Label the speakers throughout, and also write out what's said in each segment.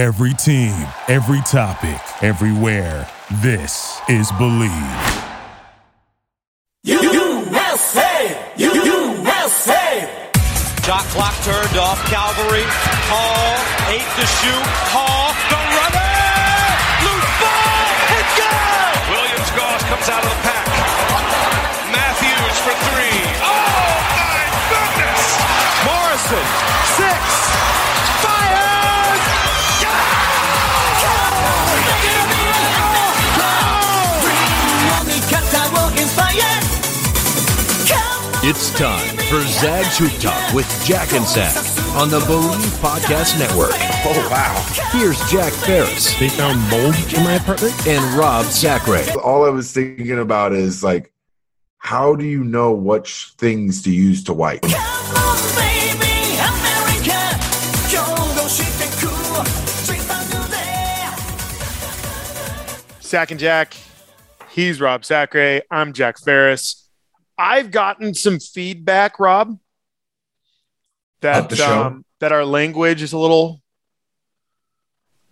Speaker 1: Every team, every topic, everywhere. This is Believe.
Speaker 2: USA! USA!
Speaker 3: Shot clock turned off. Calvary. Hall. Eight to shoot. Hall. The runner. Loose ball. It's good.
Speaker 4: Williams Goss comes out of the pack. Matthews for three. Oh my goodness.
Speaker 3: Morrison. Six.
Speaker 5: It's time for Zag's Hoop Talk with Jack and Zag on the Believe Podcast Network.
Speaker 6: Oh, wow.
Speaker 5: Here's Jack Ferris
Speaker 6: They found mold in my apartment?
Speaker 5: and Rob Sacre.
Speaker 7: all I was thinking about is like, how do you know which things to use to wipe?
Speaker 8: Sack and Jack. He's Rob Sacre. I'm Jack Ferris. I've gotten some feedback, Rob, that um, that our language is a little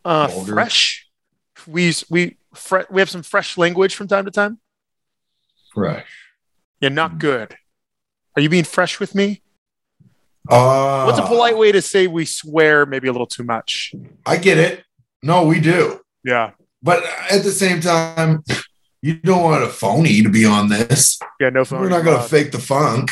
Speaker 8: uh, fresh. We we fre- we have some fresh language from time to time.
Speaker 7: Fresh.
Speaker 8: Yeah, not good. Are you being fresh with me?
Speaker 7: Uh,
Speaker 8: What's a polite way to say we swear maybe a little too much?
Speaker 7: I get it. No, we do.
Speaker 8: Yeah,
Speaker 7: But at the same time, you don't want a phony to be on this.
Speaker 8: yeah, no phone.
Speaker 7: We're not going to fake the funk.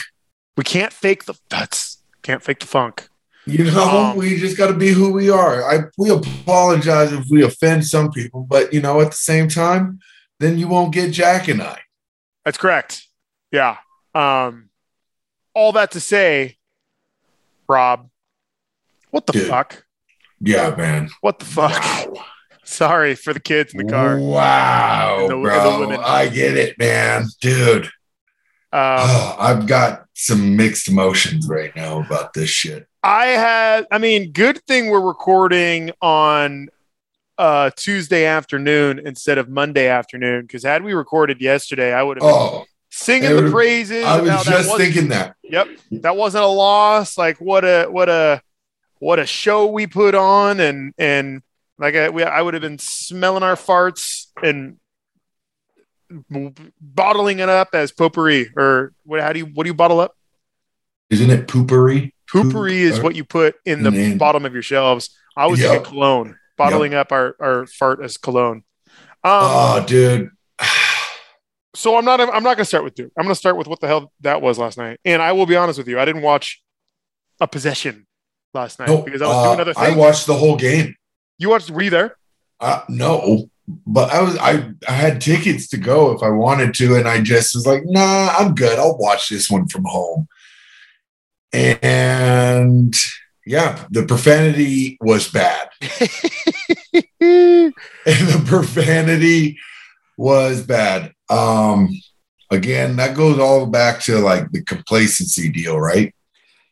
Speaker 8: We can't fake the that's can't fake the funk.
Speaker 7: You know,
Speaker 8: Um,
Speaker 7: we just got to be who we are. I we apologize if we offend some people, but you know, at the same time, then you won't get Jack and I.
Speaker 8: That's correct. Yeah. Um, all that to say, Rob, what the
Speaker 7: Dude.
Speaker 8: fuck?
Speaker 7: Yeah, man.
Speaker 8: What the fuck? Sorry for the kids in the car.
Speaker 7: Wow,
Speaker 8: And the-
Speaker 7: bro. I get it, man. Dude.
Speaker 8: Um,
Speaker 7: Oh, I've got some mixed emotions right now about this shit.
Speaker 8: I had, I mean, good thing we're recording on uh, Tuesday afternoon instead of Monday afternoon. Because had we recorded yesterday, I would have
Speaker 7: Oh,
Speaker 8: singing the praises.
Speaker 7: I was
Speaker 8: how that
Speaker 7: just thinking that.
Speaker 8: Yep, that wasn't a loss. Like what a what a what a show we put on, and and like I, we, I would have been smelling our farts and bottling it up as potpourri, or what? How do you what do you bottle up?
Speaker 7: Isn't it poopery?
Speaker 8: Potpourri is what you put in the bottom of your shelves. I was
Speaker 7: Yep.
Speaker 8: cologne, bottling up our our fart as cologne. Um,
Speaker 7: Oh, dude.
Speaker 8: so I'm not I'm not gonna start with Duke. I'm gonna start with what the hell that was last night. And I will be honest with you, I didn't watch a possession last night
Speaker 7: No,
Speaker 8: because I was
Speaker 7: uh,
Speaker 8: doing other things.
Speaker 7: I watched the whole game.
Speaker 8: You watched were you there?
Speaker 7: Uh, no, but I was I I had tickets to go if I wanted to, and I just was like, nah, I'm good. I'll watch this one from home. And yeah, the profanity was bad. and the profanity was bad. Um, again, that goes all back to like the complacency deal, right?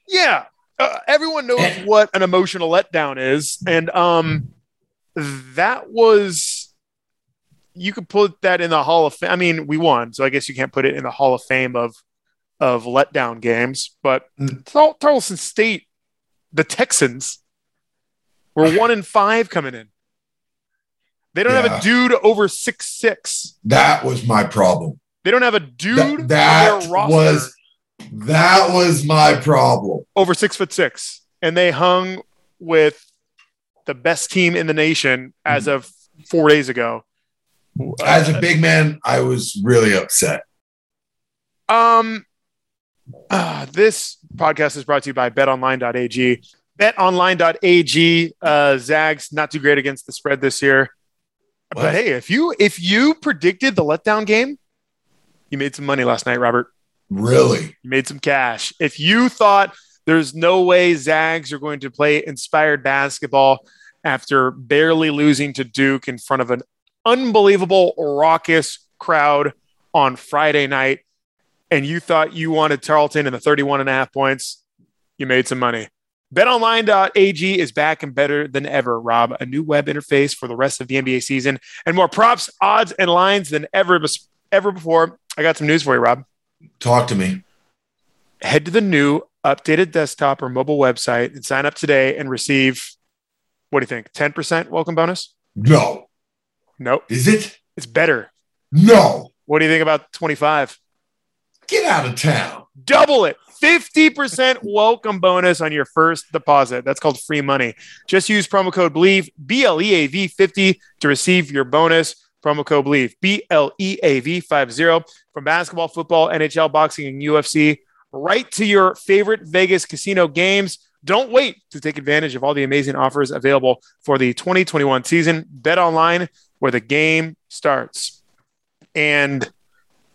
Speaker 8: Yeah. Uh, everyone knows what an emotional letdown is. And um that was you could put that in the Hall of Fame. I mean, we won, so I guess you can't put it in the Hall of Fame of of letdown games. But
Speaker 7: Mm.
Speaker 8: Tarleton State, the Texans, were one in five coming in. They don't have a dude over six six.
Speaker 7: That was my problem.
Speaker 8: They don't have a dude
Speaker 7: That, that was that was my problem.
Speaker 8: over six foot six, and they hung with the best team in the nation as of four days ago.
Speaker 7: As a big man, I was really upset.
Speaker 8: Um, uh, this podcast is brought to you by BetOnline.ag. BetOnline.ag. Uh, Zags not too great against the spread this year,
Speaker 7: What?
Speaker 8: but hey, if you if you predicted the letdown game, you made some money last night, Robert.
Speaker 7: Really?
Speaker 8: You made some cash. If you thought there's no way Zags are going to play inspired basketball after barely losing to Duke in front of an unbelievable, raucous crowd on Friday night, and you thought you wanted Tarleton in the 31 and a half points, you made some money. BetOnline.ag is back and better than ever, Rob. A new web interface for the rest of the NBA season and more props, odds, and lines than ever, ever before. I got some news for you, Rob
Speaker 7: Talk to me.
Speaker 8: head to the new updated desktop or mobile website and sign up today and receive What do you think? 10% welcome bonus?
Speaker 7: No.
Speaker 8: Nope.
Speaker 7: Is it?
Speaker 8: It's better.
Speaker 7: No.
Speaker 8: What do you think about 25?
Speaker 7: Get out of town.
Speaker 8: Double it. 50% welcome bonus on your first deposit. That's called free money. Just use promo code BLEAV, B L E A V 50 to receive your bonus. Promo code BLEAV, B L E A V 50 from basketball, football, NHL, boxing, and UFC right to your favorite Vegas casino games. Don't wait to take advantage of all the amazing offers available for the 2021 season. Bet online where the game starts. And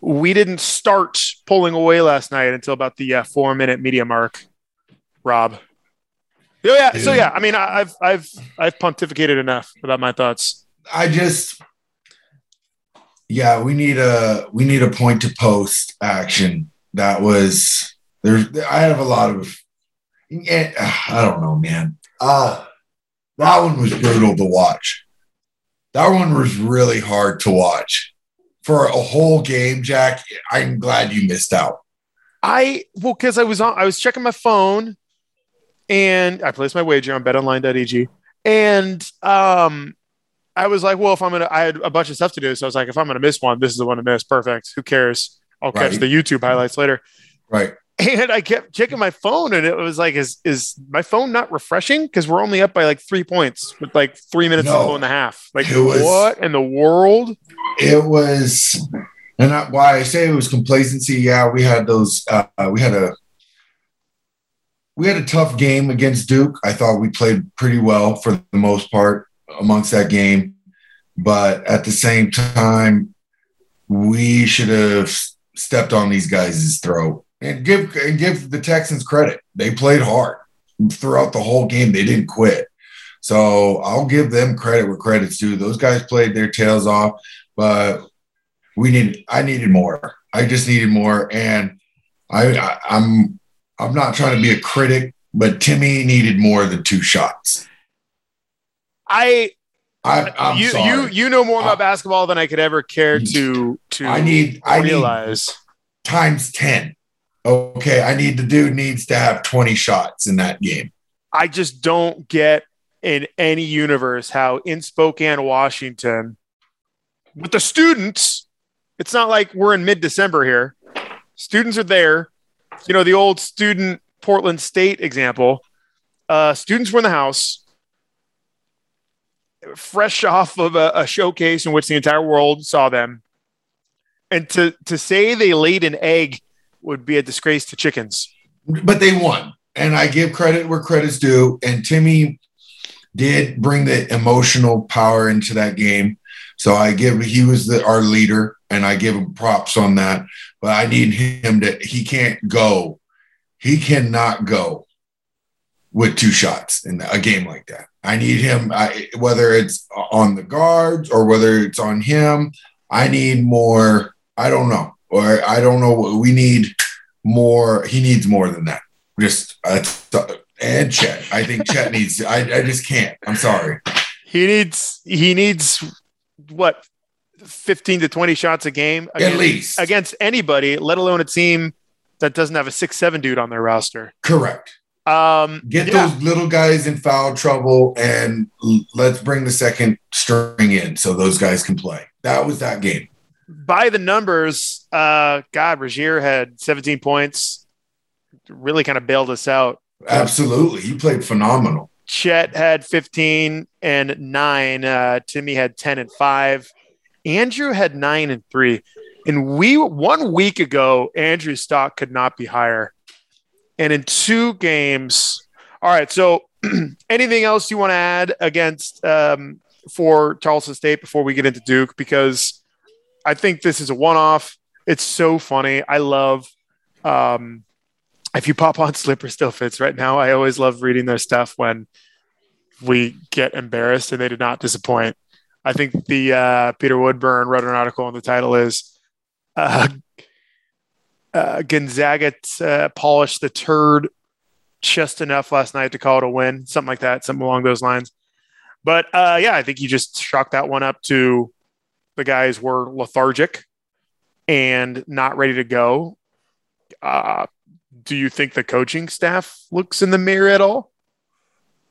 Speaker 8: we didn't start pulling away last night until about the uh, four minute media mark. Rob. Oh yeah. So yeah, I mean, I've I've I've pontificated enough about my thoughts.
Speaker 7: I just yeah, we need a we need a point to post action. That was there's I have a lot of eh, I don't know, man. Uh that one was brutal to watch. That one was really hard to watch. For a whole game, Jack, I'm glad you missed out.
Speaker 8: I well, because I was on, I was checking my phone, and I placed my wager on BetOnline.ag, and um, I was like, well, if I'm gonna, I had a bunch of stuff to do, so I was like, if I'm gonna miss one, this is the one to miss. Perfect. Who cares? I'll catch
Speaker 7: Right.
Speaker 8: the YouTube highlights later.
Speaker 7: Right.
Speaker 8: And I kept checking my phone, and it was like, is is my phone not refreshing? Because we're only up by like three points with like three minutes to
Speaker 7: No.
Speaker 8: go in the half. Like,
Speaker 7: was-
Speaker 8: what in the world?
Speaker 7: it was and I, why i say it was complacency yeah we had those uh, we had a we had a tough game against duke i thought we played pretty well for the most part amongst that game but at the same time we should have stepped on these guys' throat and give and give the texans credit they played hard throughout the whole game they didn't quit so i'll give them credit where credit's due those guys played their tails off but we need I needed more. I just needed more. And I, I I'm I'm not trying to be a critic, but Timme needed more than two shots.
Speaker 8: I
Speaker 7: I, I'm
Speaker 8: you
Speaker 7: sorry.
Speaker 8: you you know more about
Speaker 7: I-
Speaker 8: basketball than I could ever care to to
Speaker 7: I need I need
Speaker 8: realize.
Speaker 7: times 10. Okay. I need the dude needs to have 20 shots in that game.
Speaker 8: I just don't get in any universe how in Spokane, Washington, with the students, it's not like we're in mid December here. Students are there. You know, the old student Portland State example. Uh, students were in the house, fresh off of a, a showcase in which the entire world saw them. And to, to say they laid an egg would be a disgrace to chickens.
Speaker 7: But they won. And I give credit where credit's due. And Timme did bring the emotional power into that game. So I give he was the our leader and I give him props on that. But I need him to he can't go. He cannot go with two shots in a game like that. I need him I, whether it's on the guards or whether it's on him. I need more. I don't know. Or I don't know. We need more. He needs more than that. Just uh, and Chet. I think Chet needs. I, I just can't. I'm sorry.
Speaker 8: He needs he needs what 15 to 20 shots a game
Speaker 7: At least
Speaker 8: against anybody, let alone a team that doesn't have a six seven dude on their roster.
Speaker 7: correct.
Speaker 8: Um,
Speaker 7: Get
Speaker 8: yeah.
Speaker 7: those little guys in foul trouble and let's bring the second string in so those guys can play. That was that game.
Speaker 8: By the numbers. Uh, God, Rasir had 17 points, really kind of bailed us out.
Speaker 7: Absolutely, he played phenomenal.
Speaker 8: Chet had 15 and nine. Uh, Timme had 10 and five. Andrew had nine and three. And we one week ago, Andrew's stock could not be higher. And in two games, all right. So, anything else you want to add against um, for Tarleton State before we get into Duke? Because I think this is a one-off. It's so funny. I love. Um, if you pop on Slipper Still Fits right now, I always love reading their stuff when we get embarrassed and they did not disappoint. I think the uh, Peter Woodburn wrote an article and the title is uh, uh, Gonzaga uh, polished the turd just enough last night to call it a win, something like that, something along those lines. But uh, yeah, I think you just chalked that one up to the guys were lethargic and not ready to go. Uh, do you think the coaching staff looks in the mirror at all?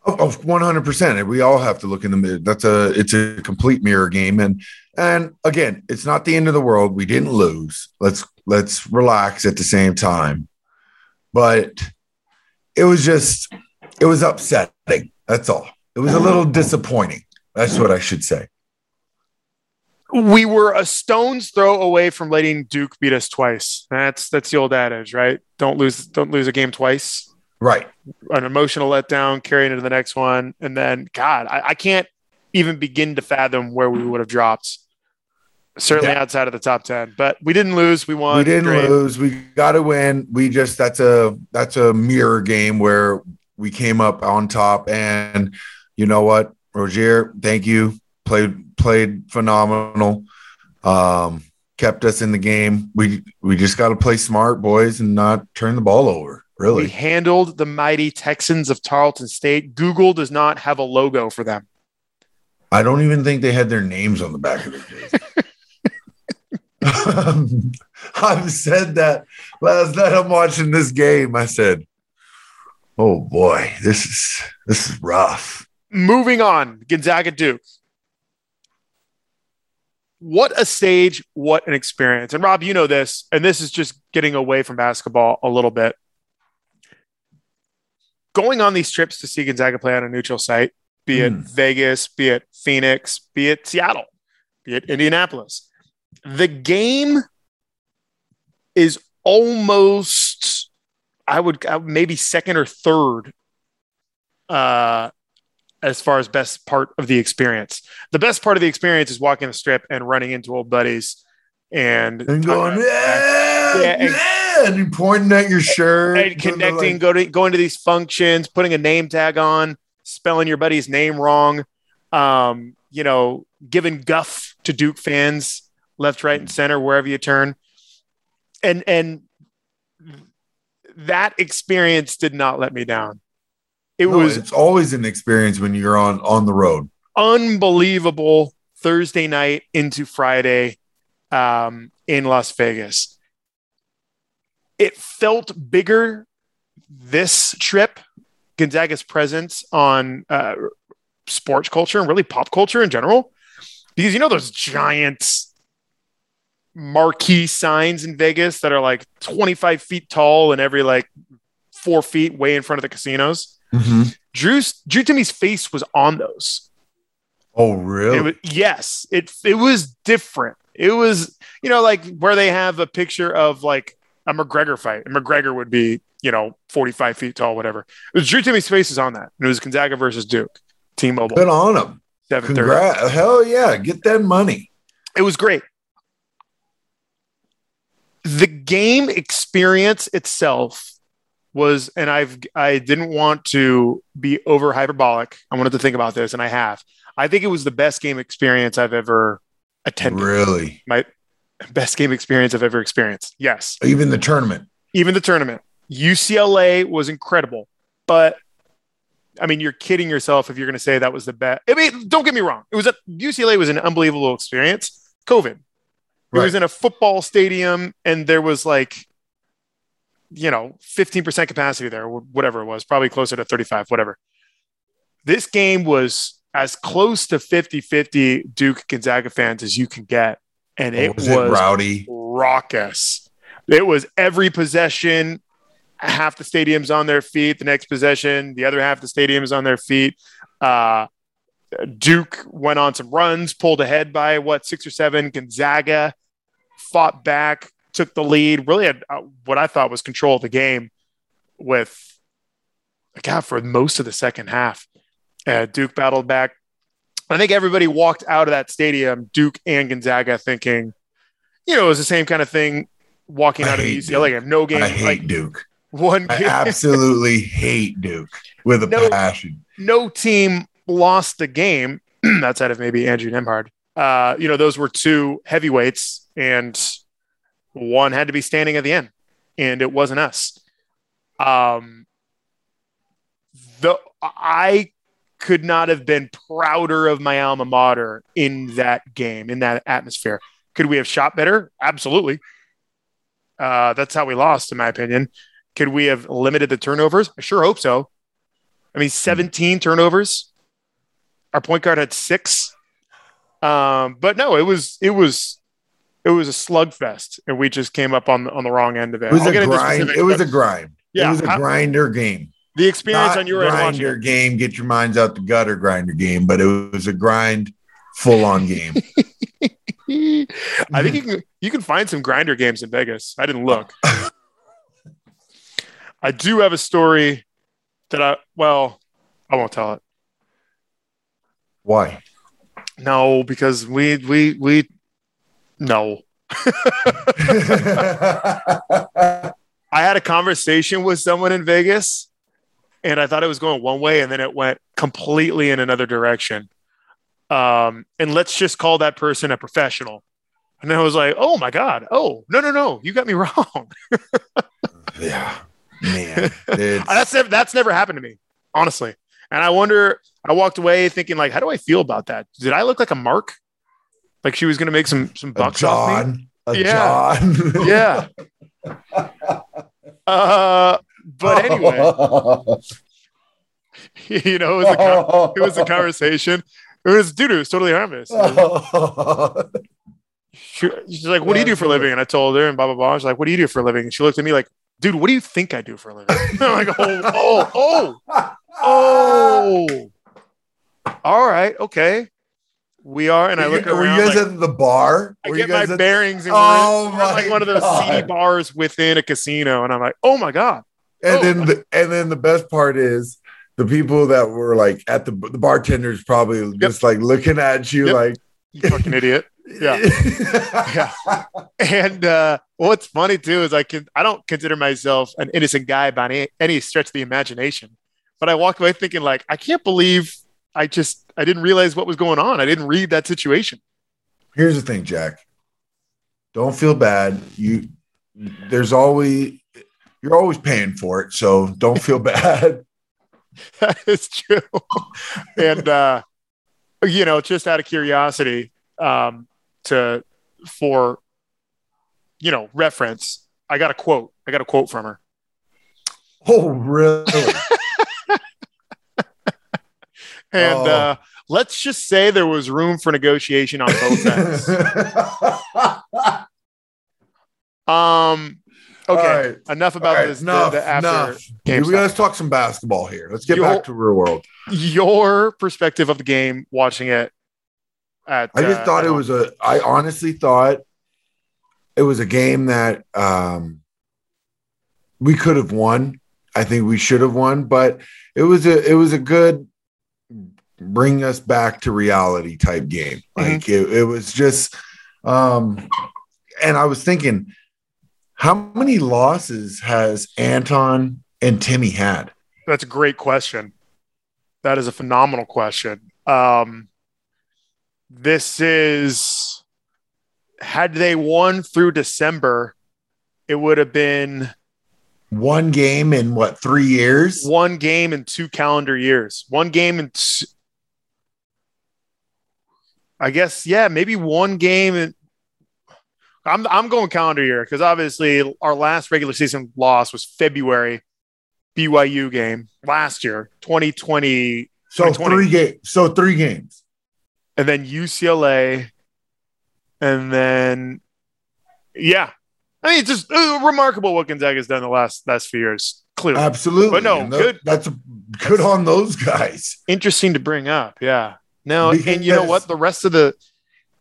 Speaker 7: Of one hundred percent, we all have to look in the mirror. That's a it's a complete mirror game, and and again, it's not the end of the world. We didn't lose. Let's let's relax at the same time, but it was just it was upsetting. That's all. It was a little disappointing. That's what I should say.
Speaker 8: We were a stone's throw away from letting Duke beat us twice. That's that's the old adage, right? Don't lose don't lose a game twice.
Speaker 7: Right.
Speaker 8: An emotional letdown, carrying into the next one, and then God, I, I can't even begin to fathom where we would have dropped. Certainly
Speaker 7: Yeah.
Speaker 8: outside of the top ten, but we didn't lose. We won.
Speaker 7: we didn't
Speaker 8: Great.
Speaker 7: lose. We got to win. We just that's a that's a mirror game where we came up on top, and you know what, Roger, thank you. Played played phenomenal. Um, kept us in the game. We we just got to play smart, boys, and not turn the ball over. Really, we
Speaker 8: handled the mighty Texans of Tarleton State. Google does not have a logo for them.
Speaker 7: I don't even think they had their names on the back of the jersey. I've said that last night. I'm watching this game. I said, "Oh boy, this is this is rough."
Speaker 8: Moving on, Gonzaga Duke. What a stage, what an experience. And Rob, you know this, and this is just getting away from basketball a little bit. Going on these trips to see Gonzaga play on a neutral site, be it
Speaker 7: Mm.
Speaker 8: Vegas, be it Phoenix, be it Seattle, be it Indianapolis, the game is almost, I would maybe second or third uh, as far as best part of the experience. The best part of the experience is walking the strip and running into old buddies and,
Speaker 7: And going, yeah,
Speaker 8: Yeah,
Speaker 7: yeah,
Speaker 8: and-
Speaker 7: and, you pointing at your shirt,
Speaker 8: and connecting, go to, going to these functions, putting a name tag on, spelling your buddy's name wrong, um, you know, giving guff to Duke fans left, right, and center wherever you turn. And and that experience did not let me down. It
Speaker 7: No,
Speaker 8: was
Speaker 7: it's always an experience when you're on on the road.
Speaker 8: unbelievable Thursday night into Friday um, in Las Vegas. It felt bigger this trip, Gonzaga's presence on uh, sports culture and really pop culture in general. Because you know those giant marquee signs in Vegas that are like 25 feet tall and every like four feet way in front of the casinos. Mm-hmm. Drew's Drew Timme's face was on those.
Speaker 7: Oh,
Speaker 8: It
Speaker 7: really?
Speaker 8: was, yes, it it was different. It was you know like where they have a picture of like a McGregor fight, and McGregor would be you know forty five feet tall, whatever. It was Drew Timme's face is on that, and it was Gonzaga versus Duke, T-Mobile,
Speaker 7: Good on
Speaker 8: thirty.
Speaker 7: Congrats. Hell yeah. Get that money.
Speaker 8: It was great. The game experience itself was, and I've I didn't want to be over hyperbolic. I wanted to think about this, and I have. I think it was the best game experience I've ever attended.
Speaker 7: Really?
Speaker 8: my best game experience I've ever experienced. Yes.
Speaker 7: Even the tournament.
Speaker 8: Even the tournament. UCLA was incredible, but I mean, you're kidding yourself if you're going to say that was the best. I mean, don't get me wrong. It was a UCLA was an unbelievable experience. COVID. It was in a football stadium and there was like, you know, 15% capacity there, whatever it was, probably closer to 35, whatever. This game was as close to 50 50 Duke Gonzaga fans as you can get. And it
Speaker 7: was
Speaker 8: was,
Speaker 7: it rowdy?
Speaker 8: raucous. It was every possession, half the stadium's on their feet. The next possession, the other half the stadium is on their feet. Uh, Duke went on some runs, pulled ahead by what six or seven. Gonzaga fought back, took the lead. Really had uh, what I thought was control of the game with, a God, for most of the second half. Uh, Duke battled back. I think everybody walked out of that stadium, Duke and Gonzaga, thinking, you know, it was the same kind of thing walking
Speaker 7: I
Speaker 8: out of the UCLA game. No game,
Speaker 7: I hate
Speaker 8: like
Speaker 7: Duke.
Speaker 8: one
Speaker 7: I
Speaker 8: game,
Speaker 7: absolutely hate Duke with a
Speaker 8: No.
Speaker 7: passion.
Speaker 8: no team lost the game outside of maybe Andrew Nembhard. Uh, you know, those were two heavyweights, and one had to be standing at the end, and it wasn't us. Um, the I could not have been prouder of my alma mater in that game, in that atmosphere. Could we have shot better? Absolutely. Uh, that's how we lost, in my opinion. Could we have limited the turnovers? I sure hope so. I mean, 17 turnovers. Our point guard had six. Um, but no, it was it was it was a slugfest, and we just came up on on the wrong end of it.
Speaker 7: It was
Speaker 8: I'll
Speaker 7: a grind. It was a grind.
Speaker 8: Yeah,
Speaker 7: it was a grinder game.
Speaker 8: the experience
Speaker 7: Not
Speaker 8: on your end
Speaker 7: grind
Speaker 8: watching
Speaker 7: your
Speaker 8: it.
Speaker 7: game, get your minds out the gutter grinder game, but it was a grind full on game.
Speaker 8: I think you can you can find some grinder games in Vegas. I didn't look. I do have a story that I well, I won't tell it.
Speaker 7: Why?
Speaker 8: No, because we we we no. I had a conversation with someone in Vegas and I thought it was going one way and then it went completely in another direction. Um, and let's just call that person a professional. And I was like, oh my God. Oh, no, no, no. You got me wrong.
Speaker 7: yeah, man.
Speaker 8: That's never that's never happened to me, honestly. And I wonder, I walked away thinking, like, how do I feel about that? Did I look like a mark? Like she was gonna make some some
Speaker 7: a
Speaker 8: bucks off me?
Speaker 7: A
Speaker 8: Yeah.
Speaker 7: John.
Speaker 8: Yeah. Uh but anyway, you know, it was a it was a conversation. It was dude, it was totally harmless. She, she's like, "What do you do for a living?" And I told her, and blah blah blah. She's like, "What do you do for a living?" And she looked at me like, "Dude, what do you think I do for a living?" I'm like, "Oh, oh, oh, oh. All right, okay. We are." And I look
Speaker 7: Were
Speaker 8: around.
Speaker 7: you guys
Speaker 8: like,
Speaker 7: at the bar?
Speaker 8: I
Speaker 7: Were
Speaker 8: get
Speaker 7: you
Speaker 8: my
Speaker 7: guys at-
Speaker 8: bearings and
Speaker 7: Oh
Speaker 8: we're, we're like one of those seedy bars within a casino, and I'm like, "Oh my god."
Speaker 7: And
Speaker 8: Oh.
Speaker 7: then the, and then the best part is the people that were like at the the bartenders probably just like looking at you
Speaker 8: Yep.
Speaker 7: like
Speaker 8: You fucking idiot. Yeah. Yeah. And uh, what's funny too is I can I don't consider myself an innocent guy by any, any stretch of the imagination, but I walk away thinking like I can't believe I just I didn't realize what was going on. I didn't read that situation.
Speaker 7: Here's the thing, Jack. Don't feel bad. You there's always you're always paying for it, so don't feel bad.
Speaker 8: that is true. and uh, you know, just out of curiosity, um, to for you know reference, I got a quote. I got a quote from her.
Speaker 7: Oh, really?
Speaker 8: And
Speaker 7: Oh.
Speaker 8: uh, let's just say there was room for negotiation on both ends. Um, okay,
Speaker 7: right.
Speaker 8: enough about
Speaker 7: right,
Speaker 8: this.
Speaker 7: enough,
Speaker 8: the, the after
Speaker 7: enough.
Speaker 8: game
Speaker 7: we let's talk some basketball here. Let's get
Speaker 8: You-
Speaker 7: back to real world.
Speaker 8: Your perspective of the game, watching it. At,
Speaker 7: I just
Speaker 8: uh,
Speaker 7: thought it was a. I honestly thought it was a game that um, we could have won. I think we should have won, but it was a. It was a good bring us back to reality type game.
Speaker 8: Mm-hmm.
Speaker 7: Like it, it was just. Um, and I was thinking, how many losses has Anton and Timme had?
Speaker 8: That's a great question. That is a phenomenal question. Um, this is had they won through December, it would have been
Speaker 7: One game in what three years?
Speaker 8: one game in two calendar years. One game in, t- I guess, yeah, maybe one game. In, I'm I'm going calendar year because obviously our last regular season loss was February BYU game last year, 2020,
Speaker 7: So
Speaker 8: 2020.
Speaker 7: three games. So three games.
Speaker 8: and then UCLA, and then yeah, I mean, it's just uh, remarkable what Gonzaga has done the last last few years. Clearly,
Speaker 7: Absolutely.
Speaker 8: But no,
Speaker 7: tho-
Speaker 8: good-
Speaker 7: That's a, good on those guys.
Speaker 8: interesting to bring up. Yeah. No, and you know what? The rest of the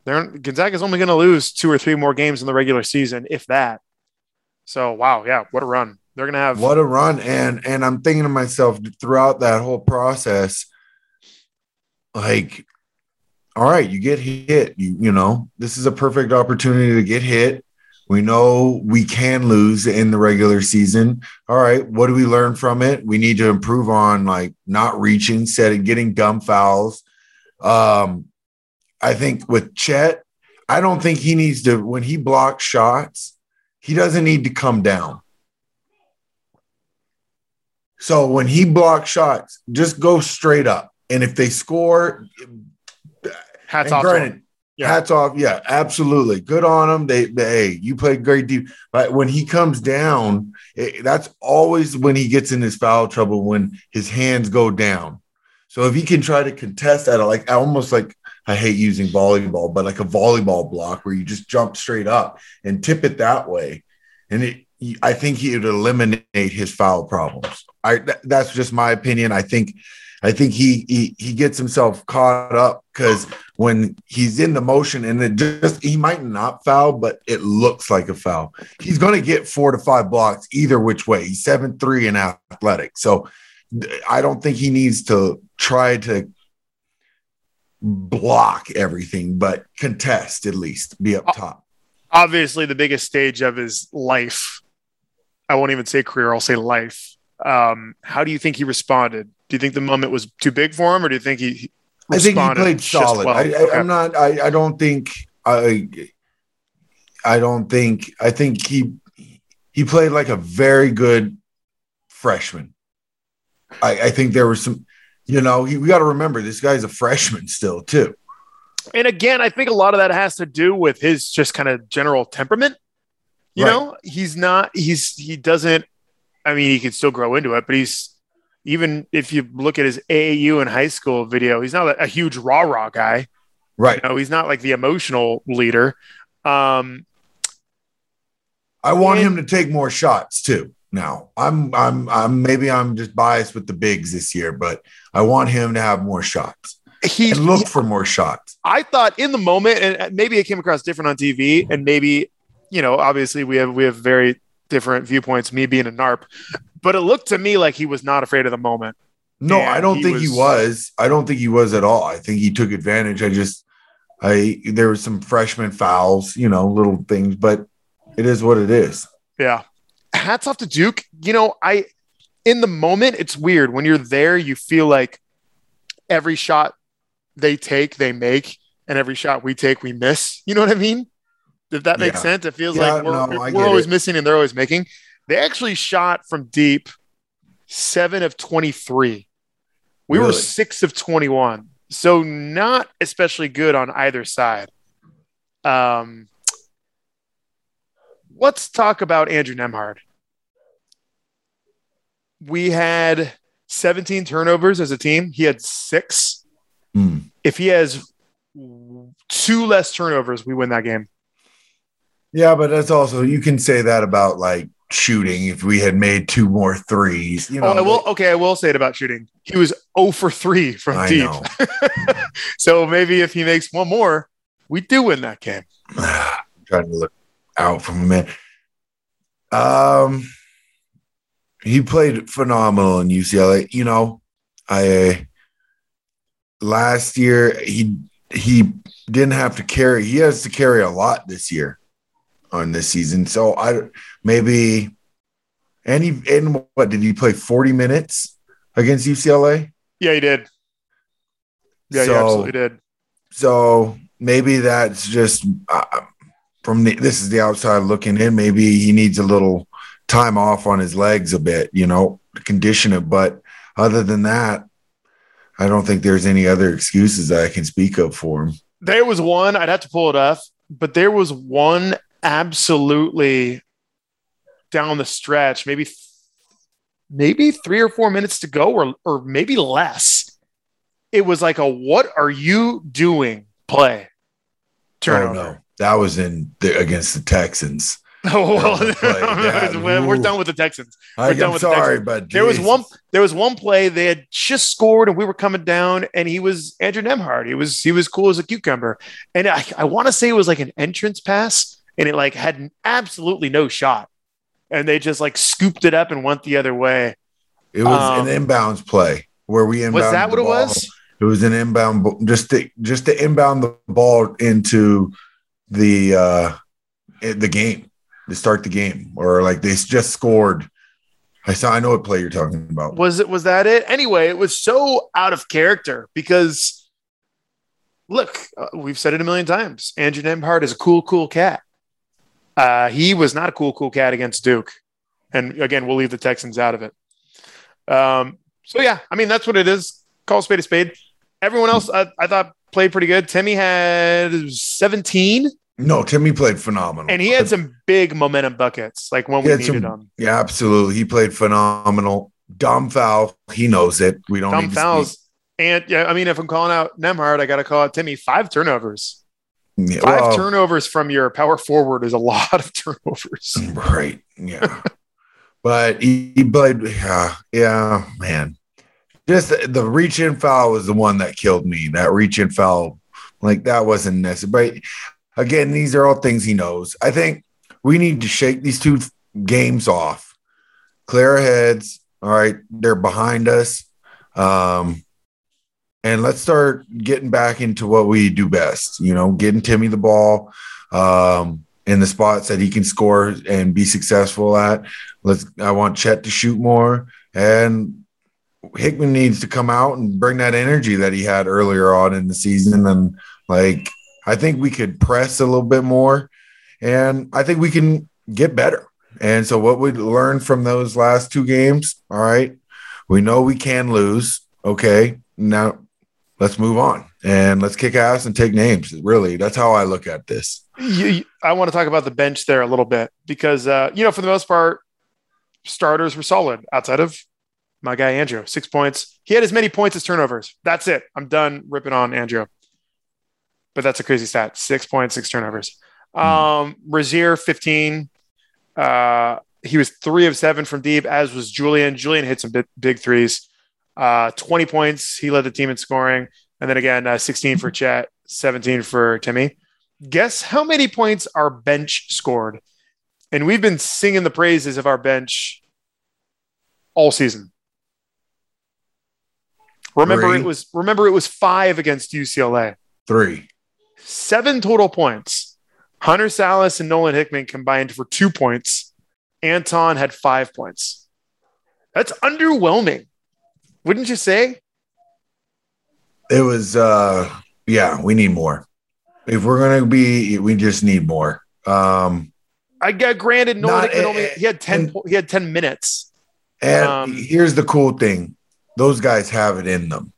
Speaker 8: they're Gonzaga's only going to lose two or three more games in the regular season, if that. So wow, yeah, what a run! They're going to have
Speaker 7: What a run. And and I'm thinking to myself throughout that whole process, like, all right, you get hit. You you know, this is a perfect opportunity to get hit. We know we can lose in the regular season. All right, what do we learn from it? We need to improve on like not reaching, setting, getting dumb fouls. Um, I think with Chet, I don't think he needs to when he blocks shots, he doesn't need to come down. So when he blocks shots, just go straight up. And if they score,
Speaker 8: hats off.
Speaker 7: granted,
Speaker 8: Yeah.
Speaker 7: hats off. Yeah, absolutely. Good on them. They, they hey, you played great deep. But when he comes down, it, that's always when he gets in his foul trouble when his hands go down. So if he can try to contest at it, like almost like I hate using volleyball, but like a volleyball block where you just jump straight up and tip it that way, and it, I think he would eliminate his foul problems. I th- that's just my opinion. I think I think he he he gets himself caught up because when he's in the motion and it just he might not foul, but it looks like a foul. He's going to get four to five blocks either which way. He's seven three and athletic, so I don't think he needs to try to block everything, but contest at least, be up top.
Speaker 8: Obviously, the biggest stage of his life. I won't even say career. I'll say life. Um, how do you think he responded? Do you think the moment was too big for him, or do you think he?
Speaker 7: I think he played solid.
Speaker 8: well?
Speaker 7: I,
Speaker 8: Okay.
Speaker 7: I'm not. I, I don't think. I. I don't think. I think he he played like a very good freshman. I, I think there was some. You know, we got to remember this guy's a freshman still too.
Speaker 8: And again, I think a lot of that has to do with his just kind of general temperament. You
Speaker 7: Right.
Speaker 8: know, he's not, he's, he doesn't, I mean, he can still grow into it, but he's, even if you look at his AAU in high school video, he's not a, a huge rah rah guy.
Speaker 7: Right.
Speaker 8: You know, he's not like the emotional leader. Um,
Speaker 7: I want
Speaker 8: And-
Speaker 7: him to take more shots too. Now, I'm I'm I'm maybe I'm just biased with the bigs this year, but I want him to have more shots
Speaker 8: he,
Speaker 7: look for more shots.
Speaker 8: I thought in the moment, and maybe it came across different on TV, and maybe, you know, obviously we have we have very different viewpoints. Me being a narp, but it looked to me like he was not afraid of the moment.
Speaker 7: No,
Speaker 8: And
Speaker 7: I don't
Speaker 8: he
Speaker 7: think he
Speaker 8: was-
Speaker 7: was. I don't think he was at all. I think he took advantage. I just, I there were some freshman fouls, you know, little things, but it is what it is.
Speaker 8: Yeah, hats off to Duke. You know, I in the moment it's weird when you're there. You feel like every shot they take, they make, and every shot we take, we miss. You know what I mean? If that makes
Speaker 7: Yeah.
Speaker 8: sense, it feels
Speaker 7: Yeah,
Speaker 8: like we're,
Speaker 7: no,
Speaker 8: we're always
Speaker 7: it.
Speaker 8: missing and they're always making. They actually shot from deep seven of 23. We were six of 21. So not especially good on either side. Um, let's talk about Andrew Nembhard. We had 17 turnovers as a team. He had six.
Speaker 7: Hmm.
Speaker 8: If he has two less turnovers, we win that game.
Speaker 7: Yeah, but that's also you can say that about like shooting. If we had made two more threes, you know,
Speaker 8: oh, I will. Okay, I will say it about shooting. He was 0 for 3 from
Speaker 7: I
Speaker 8: deep. So maybe if he makes one more, we do win that game.
Speaker 7: I'm trying to look out from a minute. Um, he played phenomenal in UCLA. You know, I last year he he didn't have to carry. He has to carry a lot this year on this season. So I maybe and he and what did he play forty minutes against UCLA?
Speaker 8: Yeah, he did. Yeah, he
Speaker 7: So-
Speaker 8: absolutely did.
Speaker 7: So maybe that's just uh, from the this is the outside looking in. Maybe he needs a little time off on his legs a bit, you know, condition it. But other than that, I don't think there's any other excuses that I can speak of for him.
Speaker 8: There was one, I'd have to pull it up, but there was one absolutely down the stretch, maybe maybe three or four minutes to go, or or maybe less. It was like a what are you doing play oh, turnover.
Speaker 7: Oh, no. That was in the, against the Texans.
Speaker 8: Oh, well,
Speaker 7: Play, yeah.
Speaker 8: we're we're
Speaker 7: Ooh.
Speaker 8: done with the Texans.
Speaker 7: I,
Speaker 8: done
Speaker 7: am
Speaker 8: with the
Speaker 7: sorry,
Speaker 8: Texans.
Speaker 7: but
Speaker 8: There was one. There was one play they had just scored, and we were coming down, and he was Andrew Nembhard. He was he was cool as a cucumber, and I, I want to say it was like an entrance pass, and it like had absolutely no shot, and they just like scooped it up and went the other way.
Speaker 7: It was
Speaker 8: um,
Speaker 7: an inbounds play where we inbound.
Speaker 8: Was that what it was?
Speaker 7: It was an inbound, just to just to inbound the ball into the uh the game to start the game, or like they just scored. I saw. I know what play you're talking about.
Speaker 8: Was it was that it? Anyway, it was so out of character because look, uh, we've said it a million times. Andrew Nembhard is a cool, cool cat. Uh, he was not a cool, cool cat against Duke, and again, we'll leave the Texans out of it. Um, so yeah, I mean that's what it is. Call spade a spade. Everyone else, I, I thought played pretty good. Timme had 17,
Speaker 7: No, Timme played phenomenal.
Speaker 8: and he had some big momentum buckets, like when
Speaker 7: He
Speaker 8: we needed
Speaker 7: some-
Speaker 8: them.
Speaker 7: Yeah, absolutely. He played phenomenal. Dumb foul. He knows it. We don't
Speaker 8: Dumb
Speaker 7: need
Speaker 8: fouls.
Speaker 7: speak-
Speaker 8: And yeah, I mean, if I'm calling out Nembhard, I got to call out Timme. Five turnovers.
Speaker 7: Yeah,
Speaker 8: Five
Speaker 7: well,
Speaker 8: turnovers from your power forward is a lot of turnovers.
Speaker 7: Right. Yeah. but he, he played. Yeah. Yeah. Man. Just the, the reach in foul was the one that killed me. That reach in foul, like that wasn't necessary. But again, these are all things he knows. I think we need to shake these two games off, clear our heads. All right. They're behind us. Um, and let's start getting back into what we do best, you know, getting Timme the ball. Um, in the spots that he can score and be successful at. Let's I want Chet to shoot more and Hickman needs to come out and bring that energy that he had earlier on in the season and like I think we could press a little bit more and I think we can get better. And so what we learned from those last two games, all right, we know we can lose. Okay. Now let's move on and let's kick ass and take names. Really, that's how I look at this.
Speaker 8: You, I want to talk about the bench there a little bit because, uh, you know, for the most part, starters were solid outside of my guy, Andrew. Six points. He had as many points as turnovers. That's it. I'm done ripping on Andrew. But that's a crazy stat. Six points, six turnovers. Um, Rasir, 15. Uh, he was three of seven from deep, as was Julian. Julian hit some big, big threes. Uh, 20 points. He led the team in scoring. And then again, uh, 16 for Chet, 17 for Timme. Guess how many points our bench scored? And we've been singing the praises of our bench all season. Remember
Speaker 7: Three.
Speaker 8: it was remember it was 5 against UCLA.
Speaker 7: Three.
Speaker 8: 7 total points. Hunter Sallis and Nolan Hickman combined for 2 points. Anton had 5 points. That's underwhelming. Wouldn't you say?
Speaker 7: It was uh yeah, we need more. If we're gonna be we just need more. Um
Speaker 8: I got granted Nolan Hickman only he had 10
Speaker 7: and-
Speaker 8: he had 10 minutes.
Speaker 7: and
Speaker 8: Um,
Speaker 7: here's the cool thing. Those guys have it in them.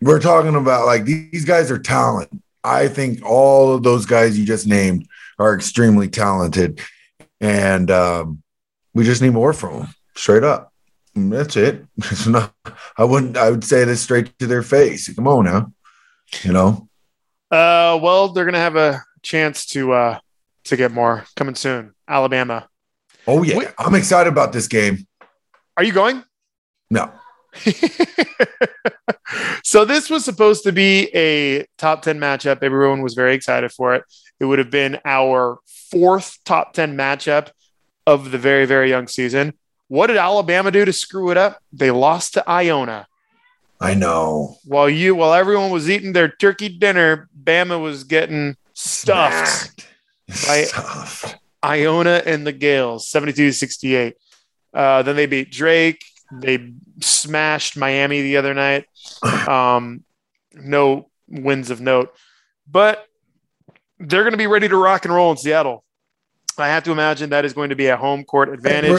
Speaker 7: We're talking about like these guys are talent. I think all of those guys you just named are extremely talented. And um we just need more from them. Straight up. And that's it. It's not I wouldn't I would say this straight to their face. Come on now. You know?
Speaker 8: Uh, well, they're gonna have a chance to uh to get more coming soon. Alabama.
Speaker 7: Oh yeah.
Speaker 8: Wait.
Speaker 7: I'm excited about this game.
Speaker 8: Are you going?
Speaker 7: No.
Speaker 8: so this was supposed to be a top 10 matchup. Everyone was very excited for it. It would have been our fourth top 10 matchup of the very, very young season. What did Alabama do to screw it up? They lost to Iona.
Speaker 7: I know.
Speaker 8: While you while everyone was eating their turkey dinner, Bama was getting stuffed.
Speaker 7: Stuffed.
Speaker 8: Iona and the Gaels, 72 68. Uh, then they beat Drake. They smashed Miami the other night. Um, no wins of note, but they're going to be ready to rock and roll in Seattle. I have to imagine that is going to be a home court advantage.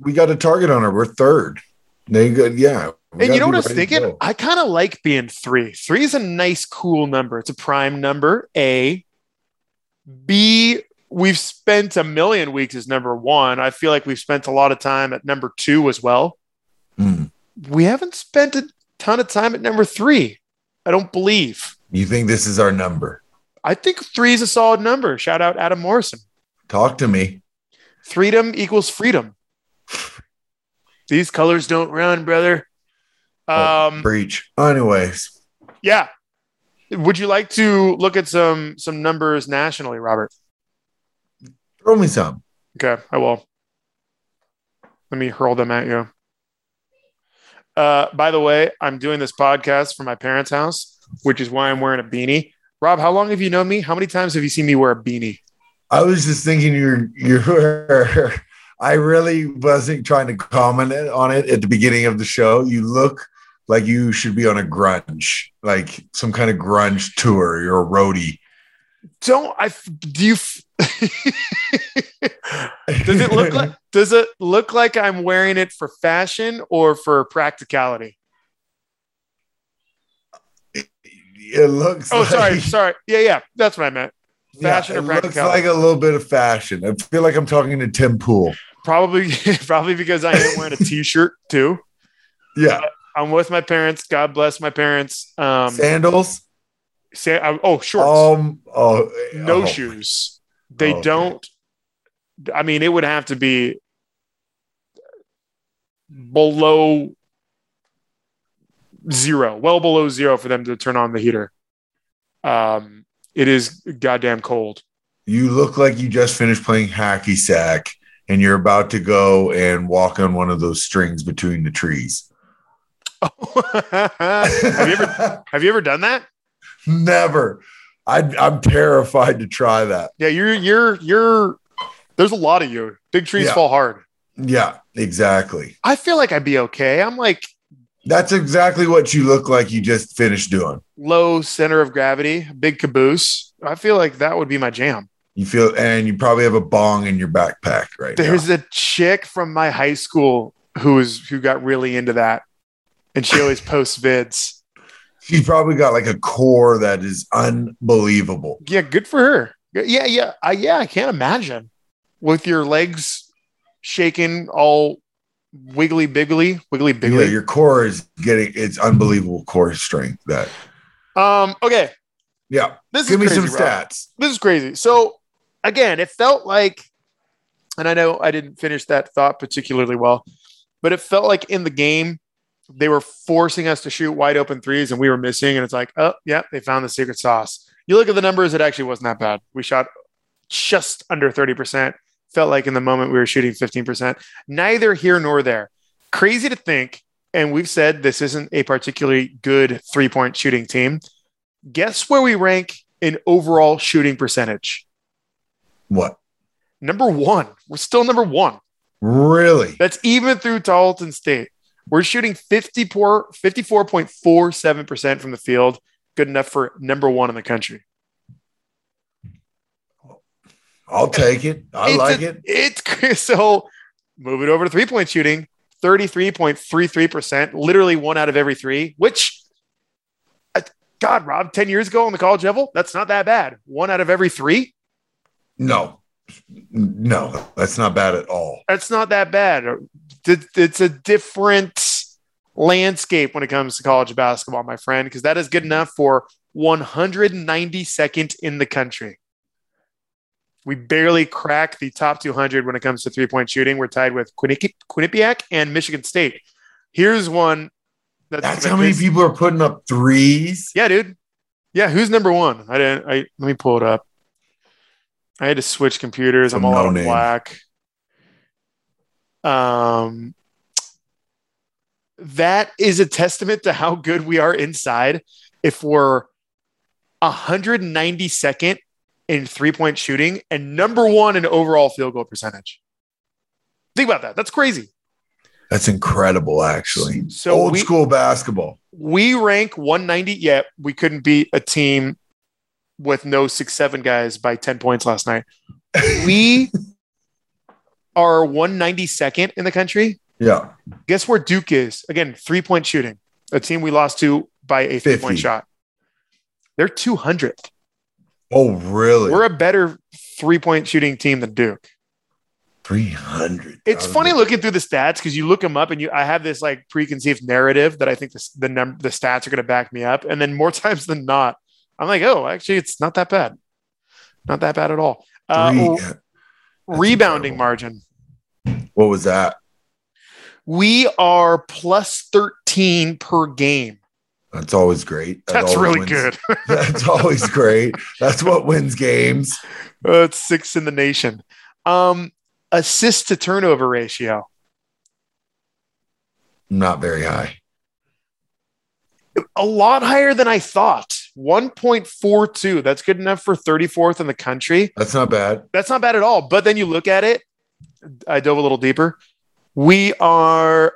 Speaker 7: We're- got a target on her. We're third. They good. Yeah.
Speaker 8: And you know what I was thinking? I kind of like being three. Three is a nice, cool number. It's a prime number. A. B. We've spent a million weeks as number one. I feel like we've spent a lot of time at number two as well.
Speaker 7: Mm.
Speaker 8: We haven't spent a ton of time at number three. I don't believe.
Speaker 7: You think this is our number?
Speaker 8: I think three is a solid number. Shout out Adam Morrison.
Speaker 7: Talk to me.
Speaker 8: Freedom equals freedom. These colors don't run, brother.
Speaker 7: Oh,
Speaker 8: Um,
Speaker 7: Breach. Anyways,
Speaker 8: Yeah. Would you like to look at some some numbers nationally, Robert?
Speaker 7: throw me some.
Speaker 8: Okay, I will. Let me hurl them at you. Uh, by the way, I'm doing this podcast from my parents' house, which is why I'm wearing a beanie. Rob, how long have you known me? How many times have you seen me wear a beanie?
Speaker 7: I was just thinking you're you're. I really wasn't trying to comment on it at the beginning of the show. You look like you should be on a grunge, like some kind of grunge tour. You're a roadie.
Speaker 8: Don't I? Do you? Does it look like? Does it look like I'm wearing it for fashion or for practicality?
Speaker 7: it looks.
Speaker 8: Oh,
Speaker 7: like,
Speaker 8: sorry, sorry. Yeah, yeah, that's what I meant.
Speaker 7: Yeah,
Speaker 8: Fashion
Speaker 7: it
Speaker 8: or
Speaker 7: looks like a little bit of fashion. I feel like I'm talking to Tim Pool.
Speaker 8: Probably, probably because I am wearing a t-shirt too.
Speaker 7: Yeah,
Speaker 8: I'm with my parents. God bless my parents. Um,
Speaker 7: sandals.
Speaker 8: say, oh, shorts,
Speaker 7: Um. Oh.
Speaker 8: no
Speaker 7: oh.
Speaker 8: shoes. They
Speaker 7: Oh, okay.
Speaker 8: don't. I mean, it would have to be below zero, well below zero, for them to turn on the heater. Um, it is goddamn cold.
Speaker 7: You look like you just finished playing hacky sack, and you're about to go and walk on one of those strings between the trees.
Speaker 8: have you ever have you ever done that?
Speaker 7: Never. I, I'm terrified to try that.
Speaker 8: Yeah, you're you're you're. There's a lot of you. Big trees
Speaker 7: Yeah.
Speaker 8: fall hard.
Speaker 7: Yeah, exactly.
Speaker 8: I feel like I'd be okay. I'm like
Speaker 7: That's exactly what you look like you just finished doing.
Speaker 8: low center of gravity, big caboose. I feel like that would be my jam.
Speaker 7: You feel, and you probably have a bong in your backpack right
Speaker 8: There's
Speaker 7: now.
Speaker 8: a chick from my high school who is who got really into that, and she always posts vids.
Speaker 7: She's probably got like a core that is unbelievable.
Speaker 8: Yeah, good for her. Yeah, yeah, I, yeah. I can't imagine with your legs shaking all wiggly biggly, wiggly
Speaker 7: Yeah, your core is getting it's unbelievable core strength. That
Speaker 8: um. Okay,
Speaker 7: yeah.
Speaker 8: this
Speaker 7: Give me
Speaker 8: is
Speaker 7: some
Speaker 8: crazy, Rob.
Speaker 7: stats.
Speaker 8: This is crazy. So again, it felt like, and I know I didn't finish that thought particularly well, but it felt like in the game they were forcing us to shoot wide open threes and we were missing. And it's like, oh, yeah, they found the secret sauce. You look at the numbers, it actually wasn't that bad. We shot just under 30%. Felt like in the moment we were shooting 15%. Neither here nor there. Crazy to think. And we've said this isn't a particularly good three point shooting team. Guess where we rank in overall shooting percentage?
Speaker 7: What?
Speaker 8: Number one. We're still number one.
Speaker 7: Really?
Speaker 8: That's even through Tarleton State. We're shooting 54, 54.47% from the field. Good enough for number one in the country.
Speaker 7: I'll take it. I
Speaker 8: It's
Speaker 7: like
Speaker 8: a-
Speaker 7: it.
Speaker 8: It's so move it over to three point shooting 33.33%, literally one out of every three, which, uh, God, Rob, 10 years ago on the college level, that's not that bad. One out of every three.
Speaker 7: No, no, that's not bad at all.
Speaker 8: That's not that bad. It's a different landscape when it comes to college basketball, my friend, because that is good enough for 192nd in the country. We barely crack the top 200 when it comes to three point shooting. We're tied with Quinnipi- Quinnipiac and Michigan State. Here's one that's,
Speaker 7: That's how many people are putting up threes.
Speaker 8: Yeah, dude. Yeah, who's number one? I didn't. I let me pull it up. I had to switch computers. I'm all out of black. Um, that is a testament to how good we are inside. If we're 192nd in three point shooting and number one in overall field goal percentage. Think about that. That's crazy.
Speaker 7: That's incredible, actually.
Speaker 8: So
Speaker 7: Old
Speaker 8: we-
Speaker 7: school basketball.
Speaker 8: we rank 190 yet we couldn't beat a team with no six seven guys by 10 points last night we are 192nd in the country
Speaker 7: Yeah.
Speaker 8: guess where duke is again three point shooting a team we lost to by a three
Speaker 7: 50.
Speaker 8: point shot they're 200th
Speaker 7: Oh, really?
Speaker 8: we're a better three point shooting team than duke
Speaker 7: 300.
Speaker 8: It's funny looking through the stats because you look them up and you I have this like preconceived narrative that I think the the, num- the stats are going to back me up, and then more times than not, I'm like, oh, actually, it's not that bad, not that bad at all. Uh,
Speaker 7: Three-
Speaker 8: re- rebounding
Speaker 7: incredible.
Speaker 8: margin,
Speaker 7: What was that?
Speaker 8: we are plus 13 per game.
Speaker 7: That's always great. That
Speaker 8: That's
Speaker 7: always
Speaker 8: really
Speaker 7: wins-
Speaker 8: good.
Speaker 7: That's always great. That's what wins games.
Speaker 8: Uh, it's sixth in the nation. Um, assist to turnover ratio.
Speaker 7: Not very high.
Speaker 8: a lot higher than I thought. 1.42. That's good enough for 34th in the country.
Speaker 7: That's not bad.
Speaker 8: That's not bad at all. But then you look at it, I dove a little deeper. We are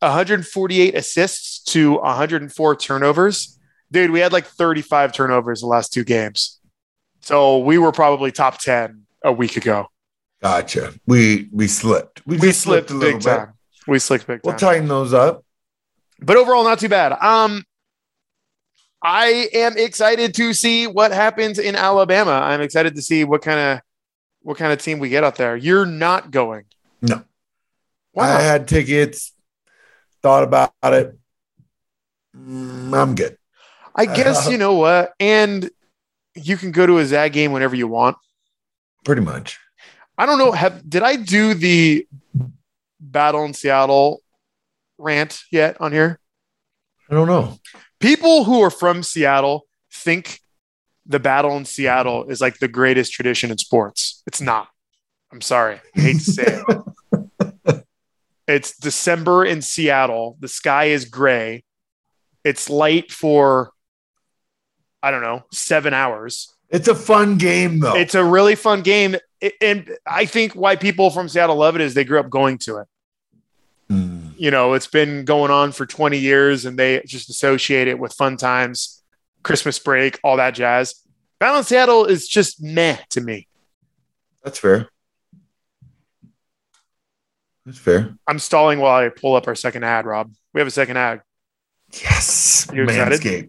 Speaker 8: 148 assists to 104 turnovers. Dude, we had like 35 turnovers the last two games. So we were probably top 10 a week ago.
Speaker 7: Gotcha. We we slipped. We,
Speaker 8: We
Speaker 7: just
Speaker 8: slipped
Speaker 7: a little
Speaker 8: big
Speaker 7: bit.
Speaker 8: time. We slipped big
Speaker 7: We'll tighten those up.
Speaker 8: but overall, not too bad. Um, I am excited to see what happens in Alabama. I'm excited to see what kind of what kind of team we get out there. You're not going.
Speaker 7: No.
Speaker 8: Wow.
Speaker 7: I had tickets, thought about it. Mm, I'm good.
Speaker 8: I guess you know what, and you can go to a Zag game whenever you want.
Speaker 7: Pretty much.
Speaker 8: I don't know. Have did I do the battle in Seattle rant yet on here?
Speaker 7: I don't know.
Speaker 8: People who are from Seattle think the battle in Seattle is like the greatest tradition in sports. It's not. I'm sorry. I hate to say it. it's December in Seattle. The sky is gray. It's light for, I don't know, seven hours.
Speaker 7: It's a fun game though.
Speaker 8: It's a really fun game. And I think why people from Seattle love it is they grew up going to it.
Speaker 7: Mm.
Speaker 8: You know, it's been going on for 20 years and they just associate it with fun times, Christmas break, all that jazz. Battle in Seattle is just meh to me.
Speaker 7: That's fair. That's fair.
Speaker 8: I'm stalling while I pull up our second ad, Rob. We have a second ad.
Speaker 7: Yes.
Speaker 8: You excited?
Speaker 7: Manscaped.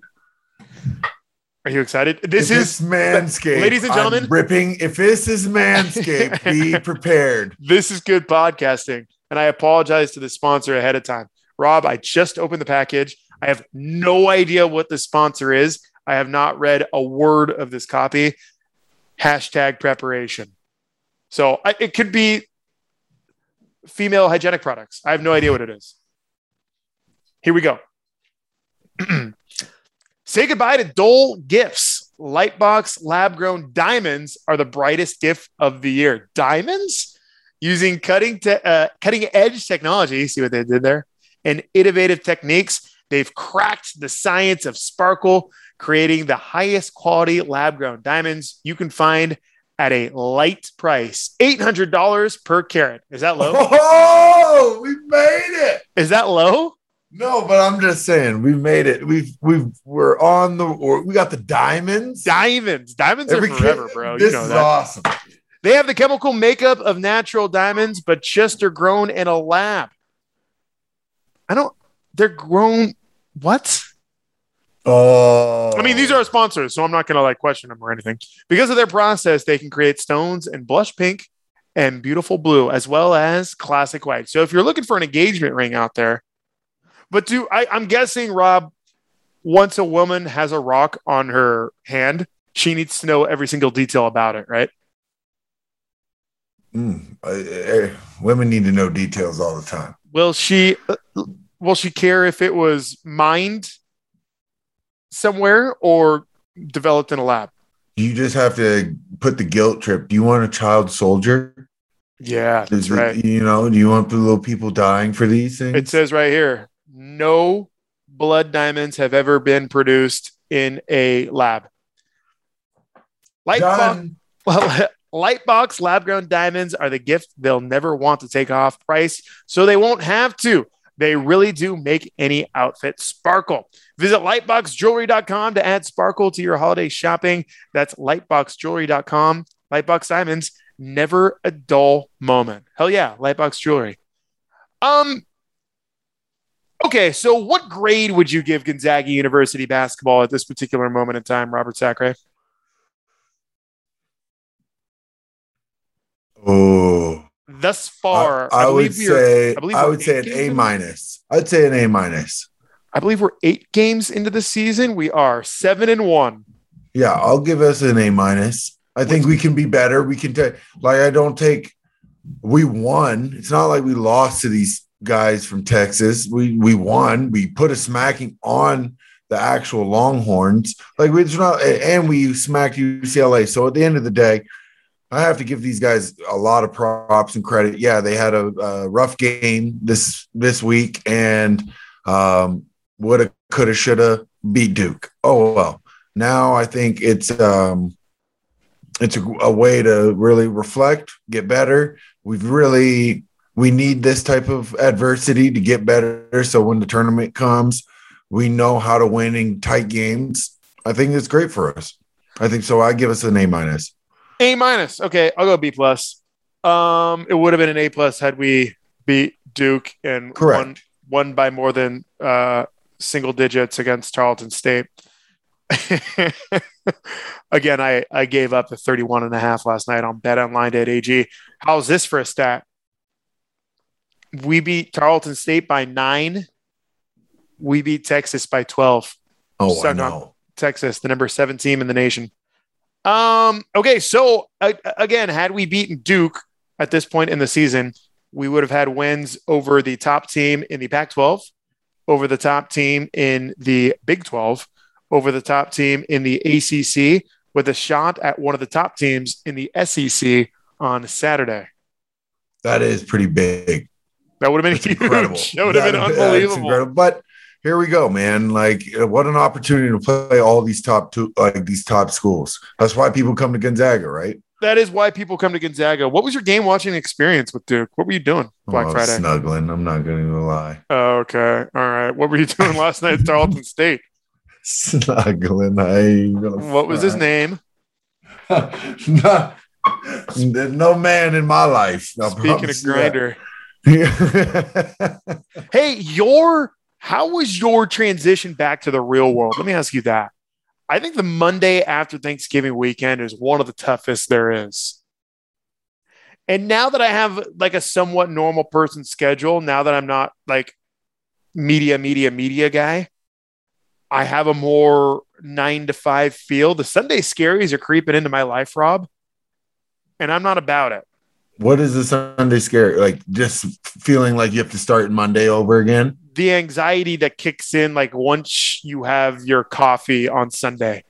Speaker 8: Are you excited? This
Speaker 7: If
Speaker 8: is
Speaker 7: Manscaped.
Speaker 8: ladies and
Speaker 7: I'm
Speaker 8: gentlemen-
Speaker 7: ripping. If this is Manscaped, be prepared.
Speaker 8: this is good podcasting. And I apologize to the sponsor ahead of time. Rob, I just opened the package. I have no idea what the sponsor is. I have not read a word of this copy. Hashtag preparation. So I, it could be female hygienic products. I have no idea what it is. Here we go. Say goodbye to Dole gifts. Lightbox lab grown diamonds are the brightest gift of the year. Diamonds? Using cutting, te- uh, cutting edge technology, see what they did there, and innovative techniques, they've cracked the science of sparkle, creating the highest quality lab grown diamonds you can find at a light price $800 per carat. Is that low?
Speaker 7: Oh, we made it.
Speaker 8: Is that low?
Speaker 7: No, but I'm just saying we made it. We've we've we're on the we got the diamonds.
Speaker 8: Diamonds. Diamonds are forever,
Speaker 7: kid-
Speaker 8: bro.
Speaker 7: This
Speaker 8: you know
Speaker 7: is
Speaker 8: that.
Speaker 7: awesome.
Speaker 8: They have the chemical makeup of natural diamonds, but just are grown in a lab. I don't, they're grown. What?
Speaker 7: Oh,
Speaker 8: I mean, these are our sponsors, so I'm not going to like question them or anything. Because of their process, they can create stones in blush pink and beautiful blue, as well as classic white. So if you're looking for an engagement ring out there, but do I, I'm guessing, Rob, once a woman has a rock on her hand, she needs to know every single detail about it, right?
Speaker 7: Mm, uh, uh, women need to know details all the time.
Speaker 8: Will she uh, will she care if it was mined somewhere or developed in a lab?
Speaker 7: You just have to put the guilt trip. Do you want a child soldier?
Speaker 8: Yeah, that's
Speaker 7: it-
Speaker 8: right.
Speaker 7: You know, do you want the little people dying for these things?
Speaker 8: It says right here, no blood diamonds have ever been produced in a lab. Like,
Speaker 7: Done.
Speaker 8: Lightbox lab grown diamonds are the gift they'll never want to take off price, so they won't have to. They really do make any outfit sparkle. Visit lightboxjewelry.com to add sparkle to your holiday shopping. That's lightboxjewelry.com. Lightbox diamonds, never a dull moment. Hell yeah, Lightbox jewelry. Um, okay, so what grade would you give Gonzaga University basketball at this particular moment in time, Robert Sacre?
Speaker 7: Oh,
Speaker 8: Thus far,
Speaker 7: I, I would
Speaker 8: we are-
Speaker 7: say
Speaker 8: I believe
Speaker 7: I would say an A minus. I'd say an A minus.
Speaker 8: I believe we're eight games into the season. We are seven and one.
Speaker 7: Yeah, I'll give us an A minus. I think we can be better. We can take like I don't take. We won. It's not like we lost to these guys from Texas. We we won. We put a smacking on the actual Longhorns. Like we it's not, and we smacked UCLA. So at the end of the day, I have to give these guys a lot of props and credit. Yeah, they had a, a rough game this this week, and um, woulda, coulda, shoulda beat Duke. Oh well. Now I think it's um, it's a, a way to really reflect, get better. We've really we need this type of adversity to get better. So when the tournament comes, we know how to win in tight games. I think it's great for us. I think so. I give us an A minus.
Speaker 8: A minus. Okay, I'll go B plus. Um, it would have been an A plus had we beat Duke and won,
Speaker 7: Correct.
Speaker 8: won by more than uh, single digits against Tarleton State. Again, I, I gave up the 31 and a half last night on betonline.ag. How's this for a stat? We beat Tarleton State by nine. We beat Texas by 12.
Speaker 7: Oh, I
Speaker 8: Suck
Speaker 7: know.
Speaker 8: Texas, the number seven team in the nation. Um, okay, so uh, again, had we beaten Duke at this point in the season, we would have had wins over the top team in the Pac 12, over the top team in the Big 12, over the top team in the ACC, with a shot at one of the top teams in the SEC on Saturday.
Speaker 7: That is pretty big.
Speaker 8: That would have been
Speaker 7: That's
Speaker 8: huge.
Speaker 7: incredible.
Speaker 8: That would have been unbelievable.
Speaker 7: But here we go, man. Like, uh, what an opportunity to play all these top two, like these top schools. That's why people come to Gonzaga, right?
Speaker 8: That is why people come to Gonzaga. What was your game watching experience with Duke? What were you doing Black
Speaker 7: Oh,
Speaker 8: Friday?
Speaker 7: snuggling. I'm not going to lie.
Speaker 8: Oh, okay. All right. What were you doing last night at Tarleton State?
Speaker 7: Snuggling. I ain't gonna
Speaker 8: What was his name?
Speaker 7: no, there's no man in my life. I
Speaker 8: Speaking of grinder. Hey, your how was your transition back to the real world? Let me ask you that. I think the Monday after Thanksgiving weekend is one of the toughest there is. And now that I have like a somewhat normal person schedule, now that I'm not like media, media, media guy, I have a more nine to five feel. The Sunday scaries are creeping into my life, Rob, and I'm not about it.
Speaker 7: what is the Sunday scare? Like just feeling like you have to start Monday over again?
Speaker 8: The anxiety that kicks in like once you have your coffee on Sunday,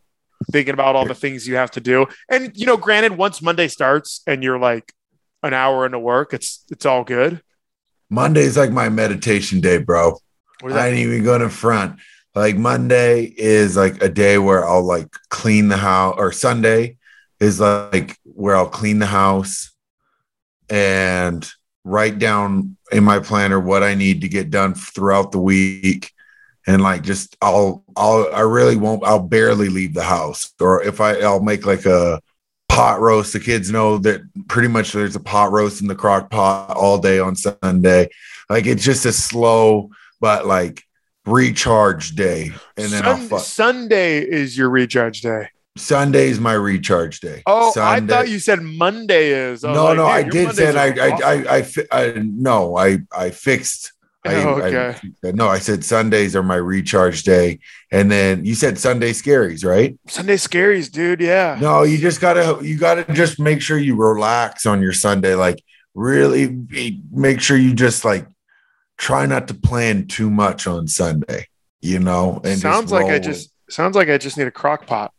Speaker 8: thinking about all the things you have to do. And you know, granted, once Monday starts and you're like an hour into work, it's it's all good.
Speaker 7: Monday's like my meditation day, bro. I ain't even going to front. Like Monday is like a day where I'll like clean the house, or Sunday is like where I'll clean the house and write down in my planner what I need to get done throughout the week. And like just I'll I'll I really won't I'll barely leave the house. Or if I I'll make like a pot roast. The kids know that pretty much there's a pot roast in the crock pot all day on Sunday. Like it's just a slow but like recharge day. And then I'll
Speaker 8: Sun- Sunday is your recharge day.
Speaker 7: Sunday's my recharge day.
Speaker 8: Oh,
Speaker 7: Sunday-
Speaker 8: I thought you said Monday is. Oh, I
Speaker 7: no,
Speaker 8: like,
Speaker 7: no, I did
Speaker 8: Mondays
Speaker 7: say I,
Speaker 8: are
Speaker 7: I,
Speaker 8: awesome.
Speaker 7: I, I, I, no, I, I fixed. I,
Speaker 8: Oh, okay.
Speaker 7: I, no, I said Sundays are my recharge day, and then you said Sunday scaries, right?
Speaker 8: Sunday scaries, dude. Yeah.
Speaker 7: No, you just gotta, you gotta just make sure you relax on your Sunday. Like, really make sure you just like try not to plan too much on Sunday. You know, and
Speaker 8: sounds like I just sounds like I just need a crock pot.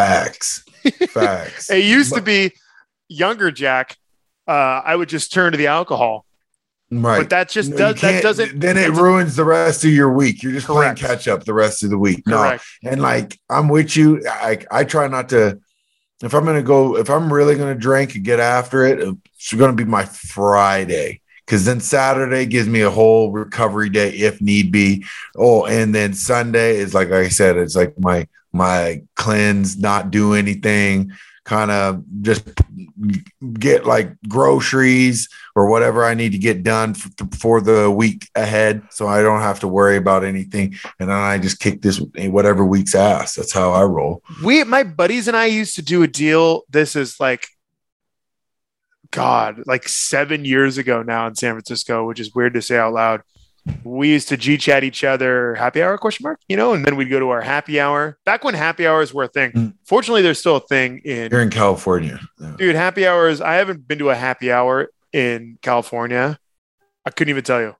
Speaker 7: Facts, facts.
Speaker 8: It used to be younger Jack. Uh, I would just turn to the alcohol,
Speaker 7: right.
Speaker 8: but that just
Speaker 7: No,
Speaker 8: does that doesn't
Speaker 7: Then it ruins the rest of your week. You're just
Speaker 8: Correct.
Speaker 7: playing catch up the rest of the week.
Speaker 8: correct.
Speaker 7: No, and like I'm with you. I I try not to. If I'm gonna go, if I'm really gonna drink and get after it, it's gonna be my Friday because then Saturday gives me a whole recovery day if need be. Oh, and then Sunday is like I said, it's like my my cleanse, not do anything, kind of just get like groceries or whatever I need to get done for the week ahead, so I don't have to worry about anything. And then I just kick this eh, whatever week's ass. That's how I roll.
Speaker 8: We, my buddies and I used to do a deal. This is like, God, like seven years ago now in San Francisco, which is weird to say out loud. We used to G chat each other, happy hour question mark, you know, and then we'd go to our happy hour. Back when happy hours were a thing.
Speaker 7: Mm.
Speaker 8: Fortunately, there's still a thing in
Speaker 7: Here in California, Yeah.
Speaker 8: dude. Happy hours. I haven't been to a happy hour in California. I couldn't even tell you.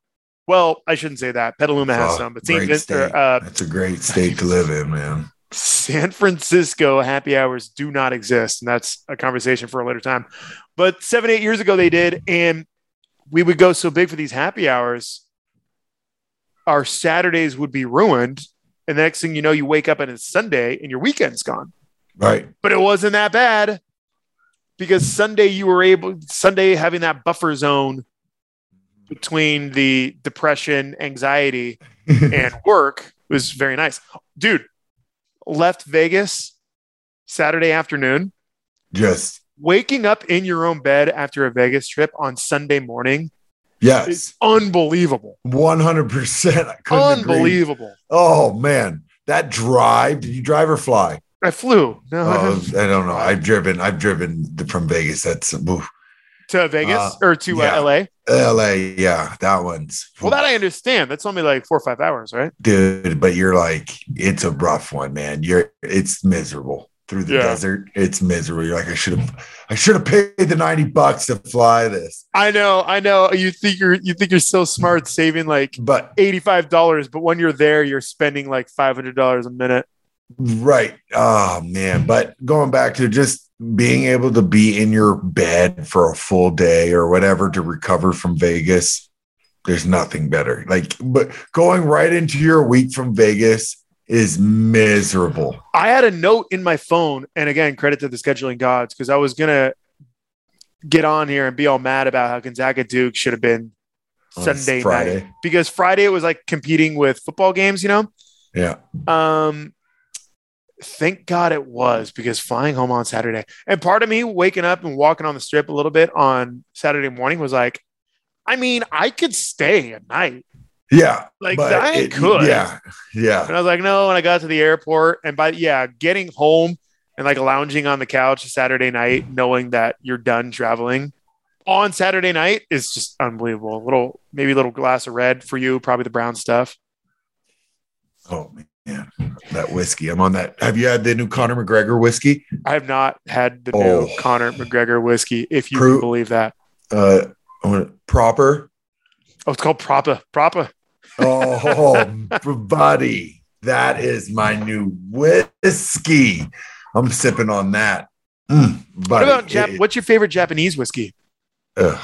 Speaker 8: Well, I shouldn't say that. Petaluma has
Speaker 7: Oh,
Speaker 8: some, but St. Vin-
Speaker 7: state.
Speaker 8: or, uh,
Speaker 7: That's a great state to live in, man.
Speaker 8: San Francisco happy hours do not exist. And that's a conversation for a later time. But seven, eight years ago, they did. And we would go so big for these happy hours, our Saturdays would be ruined. And the next thing you know, you wake up and it's Sunday and your weekend's gone.
Speaker 7: Right.
Speaker 8: But it wasn't that bad because Sunday you were able, Sunday having that buffer zone between the depression, anxiety, and work was very nice. Dude, left Vegas Saturday afternoon,
Speaker 7: Yes.
Speaker 8: waking up in your own bed after a Vegas trip on Sunday morning
Speaker 7: yes,
Speaker 8: is unbelievable.
Speaker 7: one hundred percent. I couldn't agree.
Speaker 8: Unbelievable.
Speaker 7: Oh man, that drive. Did you drive or fly?
Speaker 8: I flew. No,
Speaker 7: Oh, I don't know. I've driven. I've driven from Vegas. That's oof.
Speaker 8: to Vegas
Speaker 7: Uh,
Speaker 8: or to
Speaker 7: yeah.
Speaker 8: uh, LA.
Speaker 7: L.A. Yeah, that one's
Speaker 8: Well, that I understand. That's only like four or five hours, right?
Speaker 7: dude. But you're like, it's a rough one, man. You're it's miserable through the
Speaker 8: Yeah.
Speaker 7: desert. It's miserable. You're like, I should have, I should have paid the ninety bucks to fly this.
Speaker 8: I know, I know. You think you're you think you're so smart saving like
Speaker 7: But
Speaker 8: eighty five dollars, but when you're there, you're spending like five hundred dollars a minute.
Speaker 7: Right. Oh man. But going back to just being able to be in your bed for a full day or whatever to recover from Vegas, there's nothing better. Like, but going right into your week from Vegas is miserable.
Speaker 8: I had a note in my phone, and again, credit to the scheduling gods because I was gonna get on here and be all mad about how Gonzaga Duke should have been
Speaker 7: On
Speaker 8: Sunday
Speaker 7: Friday.
Speaker 8: night because Friday it was like competing with football games, you know.
Speaker 7: Yeah.
Speaker 8: Um, thank God it was because flying home on Saturday, and part of me waking up and walking on the strip a little bit on Saturday morning was like, I mean, I could stay at night.
Speaker 7: Yeah.
Speaker 8: Like I
Speaker 7: it-
Speaker 8: could.
Speaker 7: Yeah. Yeah.
Speaker 8: And I was like, no. And I got to the airport, and by yeah, getting home and like lounging on the couch Saturday night, knowing that you're done traveling on Saturday night is just unbelievable. A little, maybe a little glass of red for you, probably the brown stuff.
Speaker 7: Oh man. That whiskey. I'm on that. Have you had the new Conor McGregor whiskey?
Speaker 8: I have not had the
Speaker 7: Oh.
Speaker 8: new Conor McGregor whiskey, if you
Speaker 7: Pro-
Speaker 8: believe that.
Speaker 7: Uh want- proper.
Speaker 8: Oh, it's called proper. Propa.
Speaker 7: Oh, buddy, that is my new whiskey. I'm sipping on that. Mm,
Speaker 8: What about Jap-
Speaker 7: it-
Speaker 8: what's your favorite Japanese whiskey?
Speaker 7: ugh,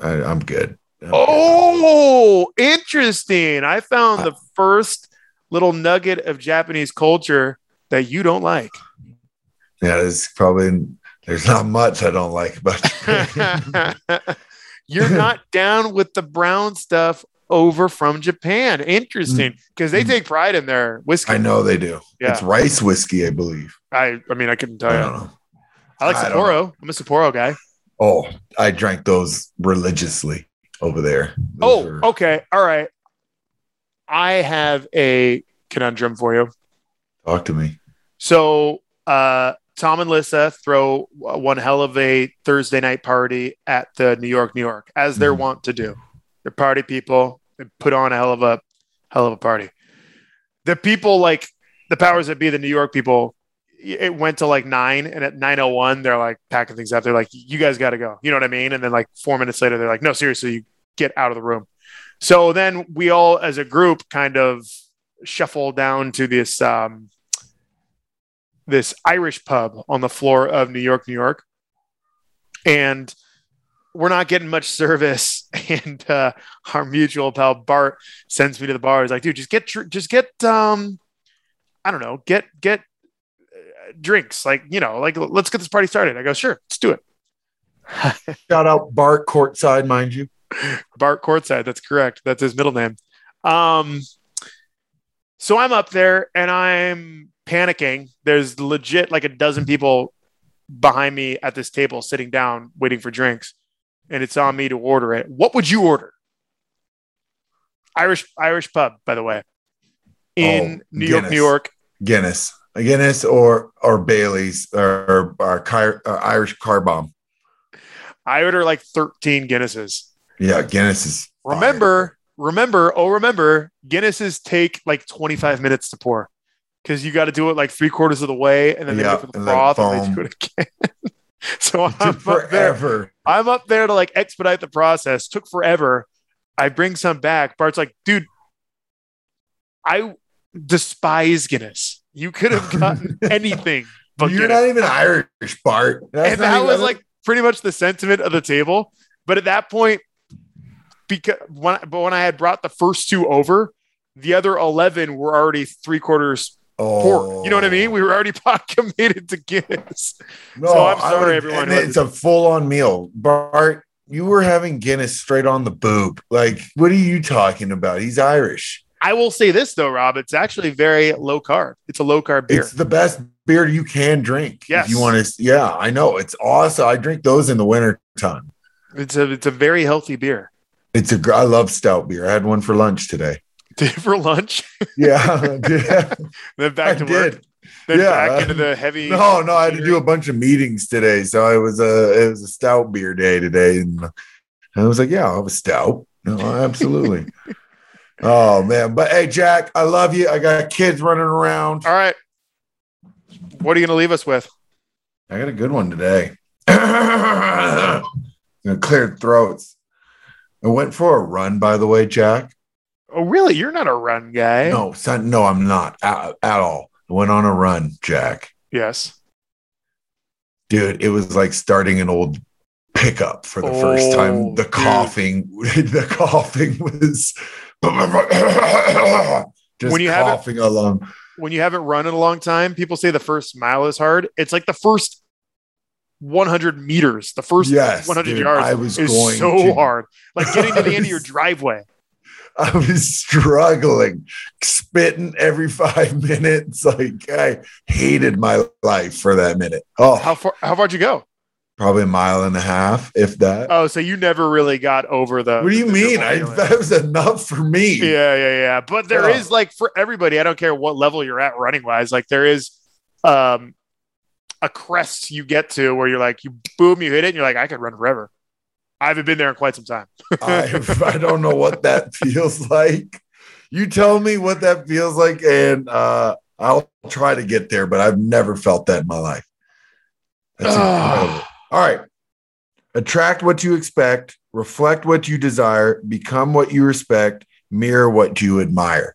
Speaker 7: I, am good. I'm
Speaker 8: Oh, interesting. I found the first little nugget of Japanese culture that you don't like.
Speaker 7: yeah, there's probably there's not much I don't like, but
Speaker 8: You're not down with the brown stuff over from Japan. Interesting, because they
Speaker 7: Mm.
Speaker 8: take pride in their whiskey.
Speaker 7: I know they do.
Speaker 8: Yeah.
Speaker 7: It's rice whiskey, I believe.
Speaker 8: I, I mean, I couldn't tell
Speaker 7: I
Speaker 8: you.
Speaker 7: don't know.
Speaker 8: I like
Speaker 7: I
Speaker 8: Sapporo. I'm a Sapporo guy.
Speaker 7: Oh, I drank those religiously over there. Those
Speaker 8: Oh,
Speaker 7: are-
Speaker 8: okay. All right. I have a conundrum for you.
Speaker 7: talk to me.
Speaker 8: So, uh, Tom and Lissa throw one hell of a Thursday night party at the New York, New York, as they're
Speaker 7: Mhm.
Speaker 8: wont to do. They're party people. Put on a hell of a hell of a party. The people like the powers that be, the New York people, it went to like nine, and at nine oh one, they're like packing things up. They're like, "You guys got to go." You know what I mean? And then like four minutes later, they're like, "No, seriously, you get out of the room." So then we all, as a group, kind of shuffle down to this um, this Irish pub on the floor of New York, New York, and we're not getting much service. And uh, our mutual pal Bart sends me to the bar. He's like, "Dude, just get just get um, I don't know, get get uh, drinks. Like you know, like let's get this party started." I go, "Sure, let's do it."
Speaker 7: Shout out Bart courtside, mind you.
Speaker 8: Bart Courtside. That's correct. That's his middle name. Um, so I'm up there and I'm panicking. There's legit like a dozen people behind me at this table sitting down waiting for drinks, and it's on me to order it. What would you order? Irish Irish pub, by the way, in
Speaker 7: Oh,
Speaker 8: New York,
Speaker 7: Guinness.
Speaker 8: New York.
Speaker 7: Guinness, Guinness, or or Bailey's, or, or, Car- uh, Irish Car Bomb.
Speaker 8: I order like 13 Guinnesses.
Speaker 7: Yeah, Guinness is. fire.
Speaker 8: Remember, remember, oh, remember, Guinnesses take like 25 minutes to pour because you got to do it like three quarters of the way and then they
Speaker 7: Yeah,
Speaker 8: wait for the
Speaker 7: and
Speaker 8: froth and they do it again. so I'm
Speaker 7: Took
Speaker 8: up there. I'm up there to like expedite the process. Took forever. I bring some back. Bart's like, dude, I despise Guinness. You could have gotten anything but
Speaker 7: You're
Speaker 8: Guinness.
Speaker 7: not even Irish, Bart. That's
Speaker 8: and that was like pretty much the sentiment of the table. But at that point, because when but when I had brought the first two over, the other eleven were already three quarters
Speaker 7: oh,
Speaker 8: poured. You know what I oh. mean? We were already pot committed to Guinness.
Speaker 7: No,
Speaker 8: So I'm sorry,
Speaker 7: would-
Speaker 8: everyone
Speaker 7: It's a full on meal, Bart. You were having Guinness straight on the boob. Like, what are you talking about? He's Irish.
Speaker 8: I will say this though, Rob, it's actually very low carb. It's a low carb beer.
Speaker 7: It's the best beer you can drink.
Speaker 8: Yes.
Speaker 7: If you want to, yeah, I know. It's awesome. I drink those in the winter time.
Speaker 8: It's a it's a very healthy beer.
Speaker 7: It's a I love stout beer. I had one for lunch today.
Speaker 8: Did for lunch,
Speaker 7: Yeah, yeah,
Speaker 8: then back
Speaker 7: I
Speaker 8: to work,
Speaker 7: did.
Speaker 8: then
Speaker 7: Yeah.
Speaker 8: back into the heavy.
Speaker 7: No, no, I had to do a bunch of meetings today, so it was a it was a stout beer day today, and I was like, yeah, I'll have a stout. No, absolutely. oh man, but hey, Jack, I love you. I got kids running around.
Speaker 8: All right. What are you going to leave us with?
Speaker 7: I got a good one today. Gonna clear throats. I went for a run, by the way, Jack.
Speaker 8: Oh, really? You're not a run guy.
Speaker 7: No, son, no, I'm not at, at all. I went on a run, Jack.
Speaker 8: Yes.
Speaker 7: Dude, it was like starting an old pickup for the first
Speaker 8: Oh,
Speaker 7: time. The coughing, the coughing was just
Speaker 8: When you
Speaker 7: coughing along.
Speaker 8: When you haven't run in a long time, people say the first mile is hard. It's like the first 100 meters, the first
Speaker 7: Yes,
Speaker 8: 100
Speaker 7: dude,
Speaker 8: yards
Speaker 7: I was
Speaker 8: is
Speaker 7: going
Speaker 8: so
Speaker 7: to-
Speaker 8: hard. Like getting to the end of your driveway.
Speaker 7: I was struggling, spitting every five minutes. Like I hated my life for that minute. Oh,
Speaker 8: How far? How far'd you go?
Speaker 7: probably a mile and a half, if that.
Speaker 8: Oh, so you never really got over the.
Speaker 7: what do you mean? I, that was enough for me.
Speaker 8: Yeah, yeah, yeah. But there is
Speaker 7: Yeah.
Speaker 8: like for everybody, I don't care what level you're at running wise, like there is um a crest you get to where you're like you boom, you hit it, and you're like, I could run forever. I haven't been there in quite some time.
Speaker 7: I, I don't know what that feels like. You tell me what that feels like, and uh, I'll try to get there, but I've never felt that in my life. That's incredible. All right. Attract what you expect, reflect what you desire, become what you respect, mirror what you admire.